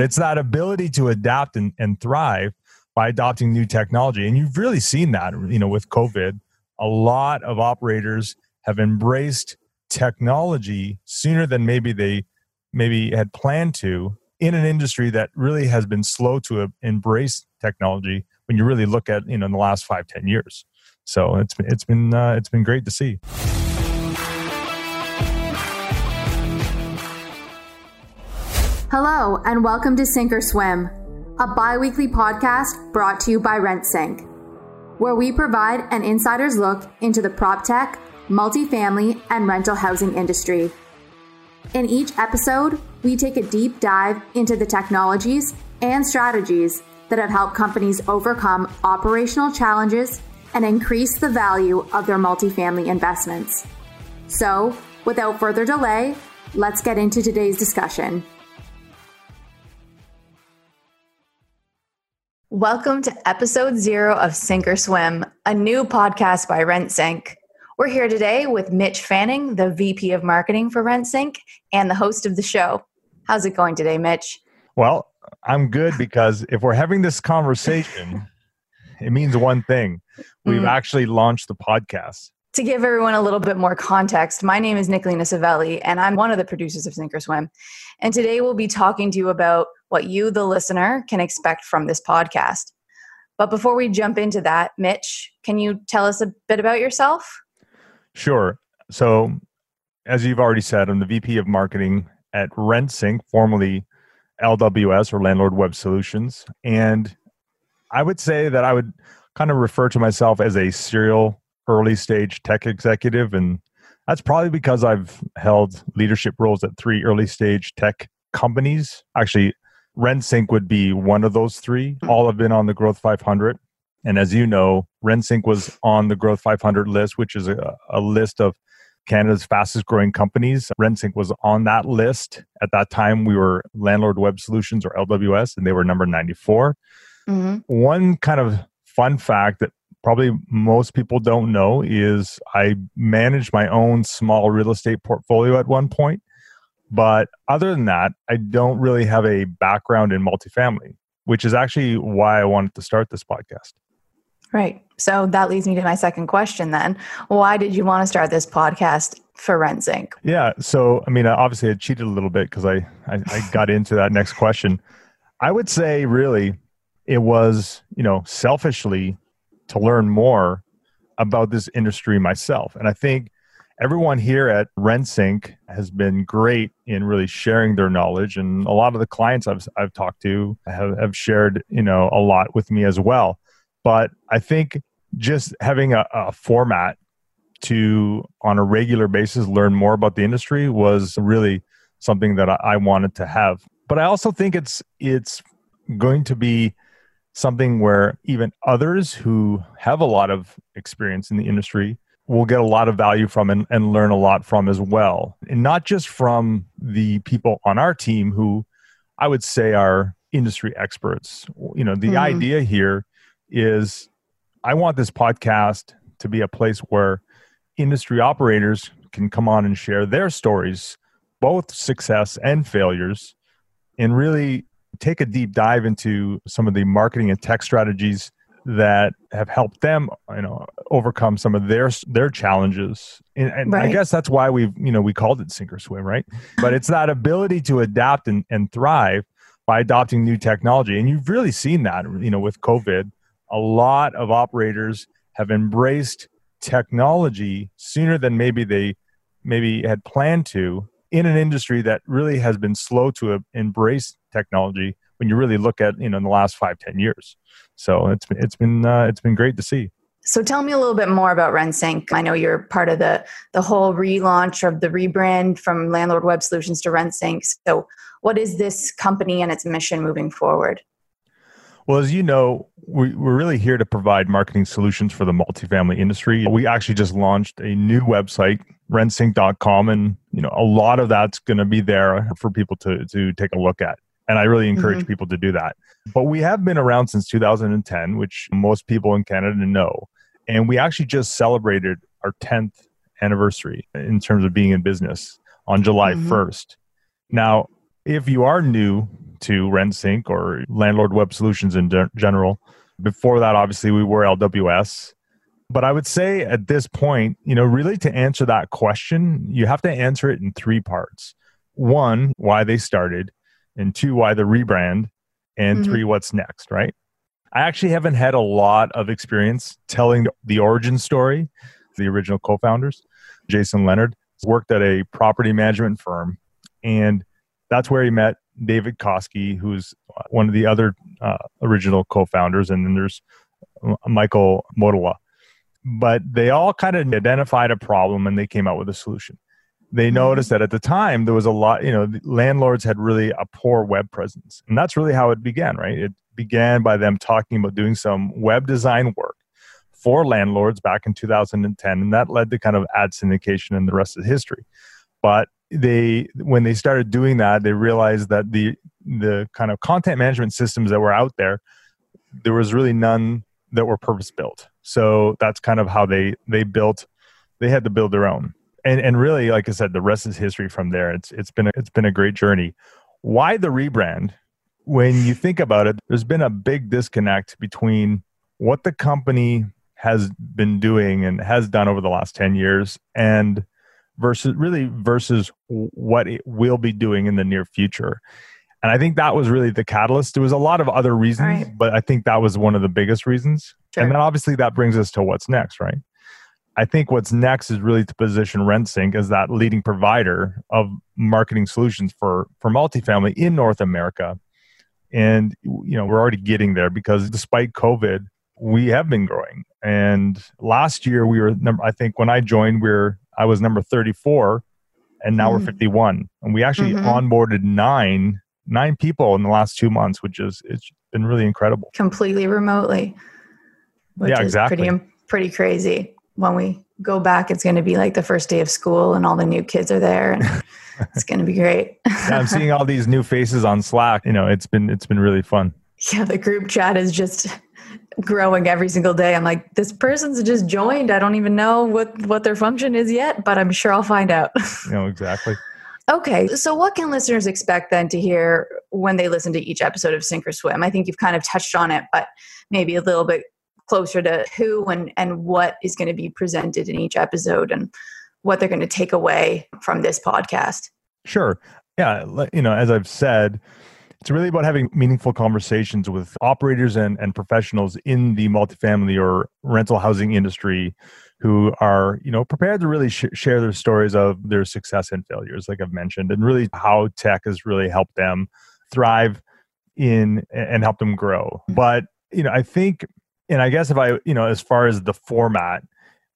It's that ability to adapt and, and thrive by adopting new technology. And you've really seen that, you know, with COVID. A lot of operators have embraced technology sooner than maybe they maybe had planned to in an industry that really has been slow to embrace technology when you really look at you know in the last five ten years so it's it's been uh, it's been great to see hello and welcome to sink or swim a bi-weekly podcast brought to you by rentsync where we provide an insider's look into the prop tech multifamily, and rental housing industry. In each episode, we take a deep dive into the technologies and strategies that have helped companies overcome operational challenges and increase the value of their multifamily investments. So, without further delay, let's get into today's discussion. Welcome to episode zero of Sink or Swim, a new podcast by RentSync. We're here today with Mitch Fanning, the VP of Marketing for RentSync and the host of the show. How's it going today, Mitch? Well, I'm good because if we're having this conversation, it means one thing. We've mm. actually launched the podcast. To give everyone a little bit more context, my name is Nicolina Savelli, and I'm one of the producers of Sink or Swim. And today we'll be talking to you about what you, the listener, can expect from this podcast. But before we jump into that, Mitch, can you tell us a bit about yourself? Sure. So, as you've already said, I'm the VP of Marketing at RentSync, formerly LWS or Landlord Web Solutions. And I would say that I would kind of refer to myself as a serial early stage tech executive. And that's probably because I've held leadership roles at three early stage tech companies. Actually, RentSync would be one of those three. All have been on the Growth 500. And as you know, RentSync was on the Growth 500 list, which is a, a list of Canada's fastest growing companies. RentSync was on that list. At that time, we were Landlord Web Solutions or LWS, and they were number 94. Mm-hmm. One kind of fun fact that probably most people don't know is I managed my own small real estate portfolio at one point. But other than that, I don't really have a background in multifamily, which is actually why I wanted to start this podcast. Right. So that leads me to my second question then. Why did you want to start this podcast for RentSync? Yeah. So, I mean, obviously I cheated a little bit because I, I, I got into that next question. I would say really it was, you know, selfishly to learn more about this industry myself. And I think everyone here at RentSync has been great in really sharing their knowledge. And a lot of the clients I've, I've talked to have, have shared, you know, a lot with me as well. But I think just having a, a format to, on a regular basis, learn more about the industry was really something that I, I wanted to have. But I also think it's it's going to be something where even others who have a lot of experience in the industry will get a lot of value from and, and, learn a lot from as well. And not just from the people on our team who I would say are industry experts. You know, the mm-hmm. idea here is I want this podcast to be a place where industry operators can come on and share their stories, both success and failures, and really take a deep dive into some of the marketing and tech strategies that have helped them you know overcome some of their their challenges. And, and right. i guess that's why we've you know we called it sink or swim right? But it's that ability to adapt and, and thrive by adopting new technology. And you've really seen that you know with covid. A lot of operators have embraced technology sooner than maybe they maybe had planned to in an industry that really has been slow to embrace technology when you really look at you know in the last five ten years so it's been it's been uh, it's been great to see so tell me a little bit more about RentSync. I know you're part of the the whole relaunch of the rebrand from Landlord Web Solutions to RentSync. So what is this company and its mission moving forward? Well, as you know, we, we're really here to provide marketing solutions for the multifamily industry. We actually just launched a new website, rentsync.com, and you know a lot of that's going to be there for people to to take a look at. And I really encourage mm-hmm. people to do that. But we have been around since 2010, which most people in Canada know. And we actually just celebrated our 10th anniversary in terms of being in business on July mm-hmm. 1st. Now, if you are new to RentSync or Landlord Web Solutions in general, before that, obviously, we were LWS. But I would say at this point, you know, really to answer that question, you have to answer it in three parts. One, why they started, and two, why the rebrand, and mm-hmm. three, what's next, right? I actually haven't had a lot of experience telling the origin story. The original co founders, Jason Leonard, worked at a property management firm. And that's where he met David Koski, who's one of the other uh, original co founders. And then there's Michael Motola. But they all kind of identified a problem and they came out with a solution. They mm-hmm. noticed that at the time there was a lot, you know, landlords had really a poor web presence. And that's really how it began, right? It began by them talking about doing some web design work for landlords back in 2010 and that led to kind of ad syndication and the rest of history but they when they started doing that they realized that the the kind of content management systems that were out there there was really none that were purpose built so that's kind of how they they built they had to build their own. And and really like i said the rest is history from there. It's it's been a, it's been a great journey. Why the rebrand? When you think about it, there's been a big disconnect between what the company has been doing and has done over the last 10 years and versus really versus what it will be doing in the near future. And I think that was really the catalyst. There was a lot of other reasons, right. but I think that was one of the biggest reasons. Sure. And then obviously that brings us to what's next, right? I think what's next is really to position RentSync as that leading provider of marketing solutions for for multifamily in North America and you know we're already getting there because despite covid we have been growing and last year we were number i think when i joined we are i was number 34 and now mm. we're 51 and we actually mm-hmm. onboarded nine nine people in the last two months which is it's been really incredible completely remotely which yeah, exactly. is pretty pretty crazy when we go back it's going to be like the first day of school and all the new kids are there and it's going to be great. yeah, I'm seeing all these new faces on Slack. You know, it's been it's been really fun. Yeah, the group chat is just growing every single day. I'm like, this person's just joined. I don't even know what what their function is yet, but I'm sure I'll find out. you know, exactly. Okay, so what can listeners expect then to hear when they listen to each episode of Sink or Swim? I think you've kind of touched on it, but maybe a little bit closer to who and and what is going to be presented in each episode and what they're going to take away from this podcast. Sure. Yeah. You know, as I've said, it's really about having meaningful conversations with operators and, and professionals in the multifamily or rental housing industry who are you know prepared to really sh- share their stories of their success and failures like i've mentioned and really how tech has really helped them thrive in and help them grow. But you know i think and i guess if i you know as far as the format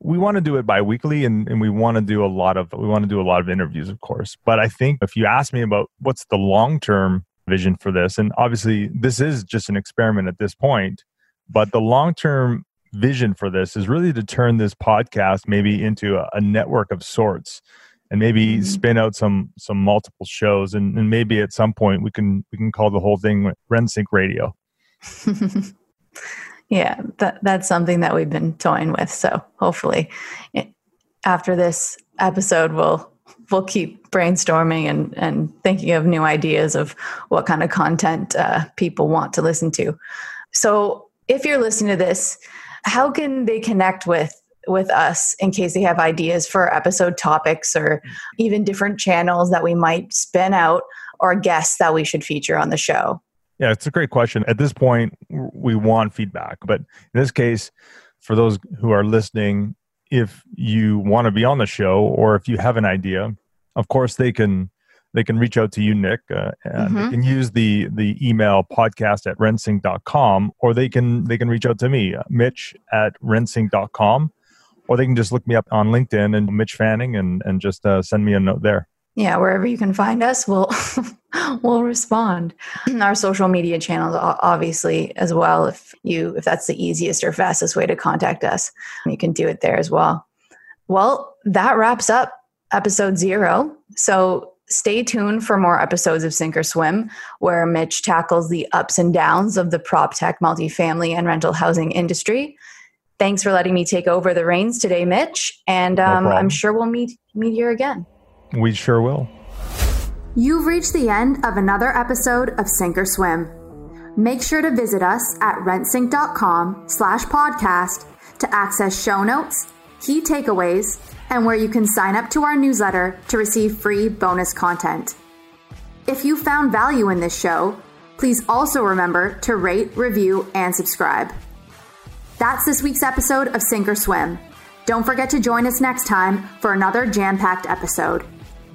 we want to do it bi-weekly and, and we want to do a lot of we want to do a lot of interviews of course. But i think if you ask me about what's the long-term vision for this. And obviously this is just an experiment at this point but the long-term vision for this is really to turn this podcast maybe into a, a network of sorts and maybe mm-hmm. spin out some some multiple shows. And, and maybe at some point we can we can call the whole thing RentSync radio. Yeah that that's something that we've been toying with. So hopefully after this episode we'll we'll keep brainstorming and and thinking of new ideas of what kind of content uh, people want to listen to so if you're listening to this how can they connect with with us in case they have ideas for episode topics or even different channels that we might spin out or guests that we should feature on the show yeah, it's a great question. At this point, we want feedback. But in this case, for those who are listening, if you want to be on the show or if you have an idea, of course they can they can reach out to you, Nick, uh, and mm-hmm. they can use the the email podcast at rentsync.com or they can they can reach out to me, uh, Mitch at rentsync.com, or they can just look me up on LinkedIn and Mitch Fanning and and just uh, send me a note there yeah wherever you can find us we'll we'll respond. Our social media channels obviously as well if you if that's the easiest or fastest way to contact us you can do it there as well. Well that wraps up episode zero. So stay tuned for more episodes of sink or swim where mitch tackles the ups and downs of the prop tech multifamily and rental housing industry. Thanks for letting me take over the reins today mitch and um, no i'm sure we'll meet meet here again we sure will. You've reached the end of another episode of Sink or Swim. Make sure to visit us at rentsync.com slash podcast to access show notes, key takeaways, and where you can sign up to our newsletter to receive free bonus content. If you found value in this show, please also remember to rate, review, and subscribe. That's this week's episode of Sink or Swim. Don't forget to join us next time for another jam packed episode.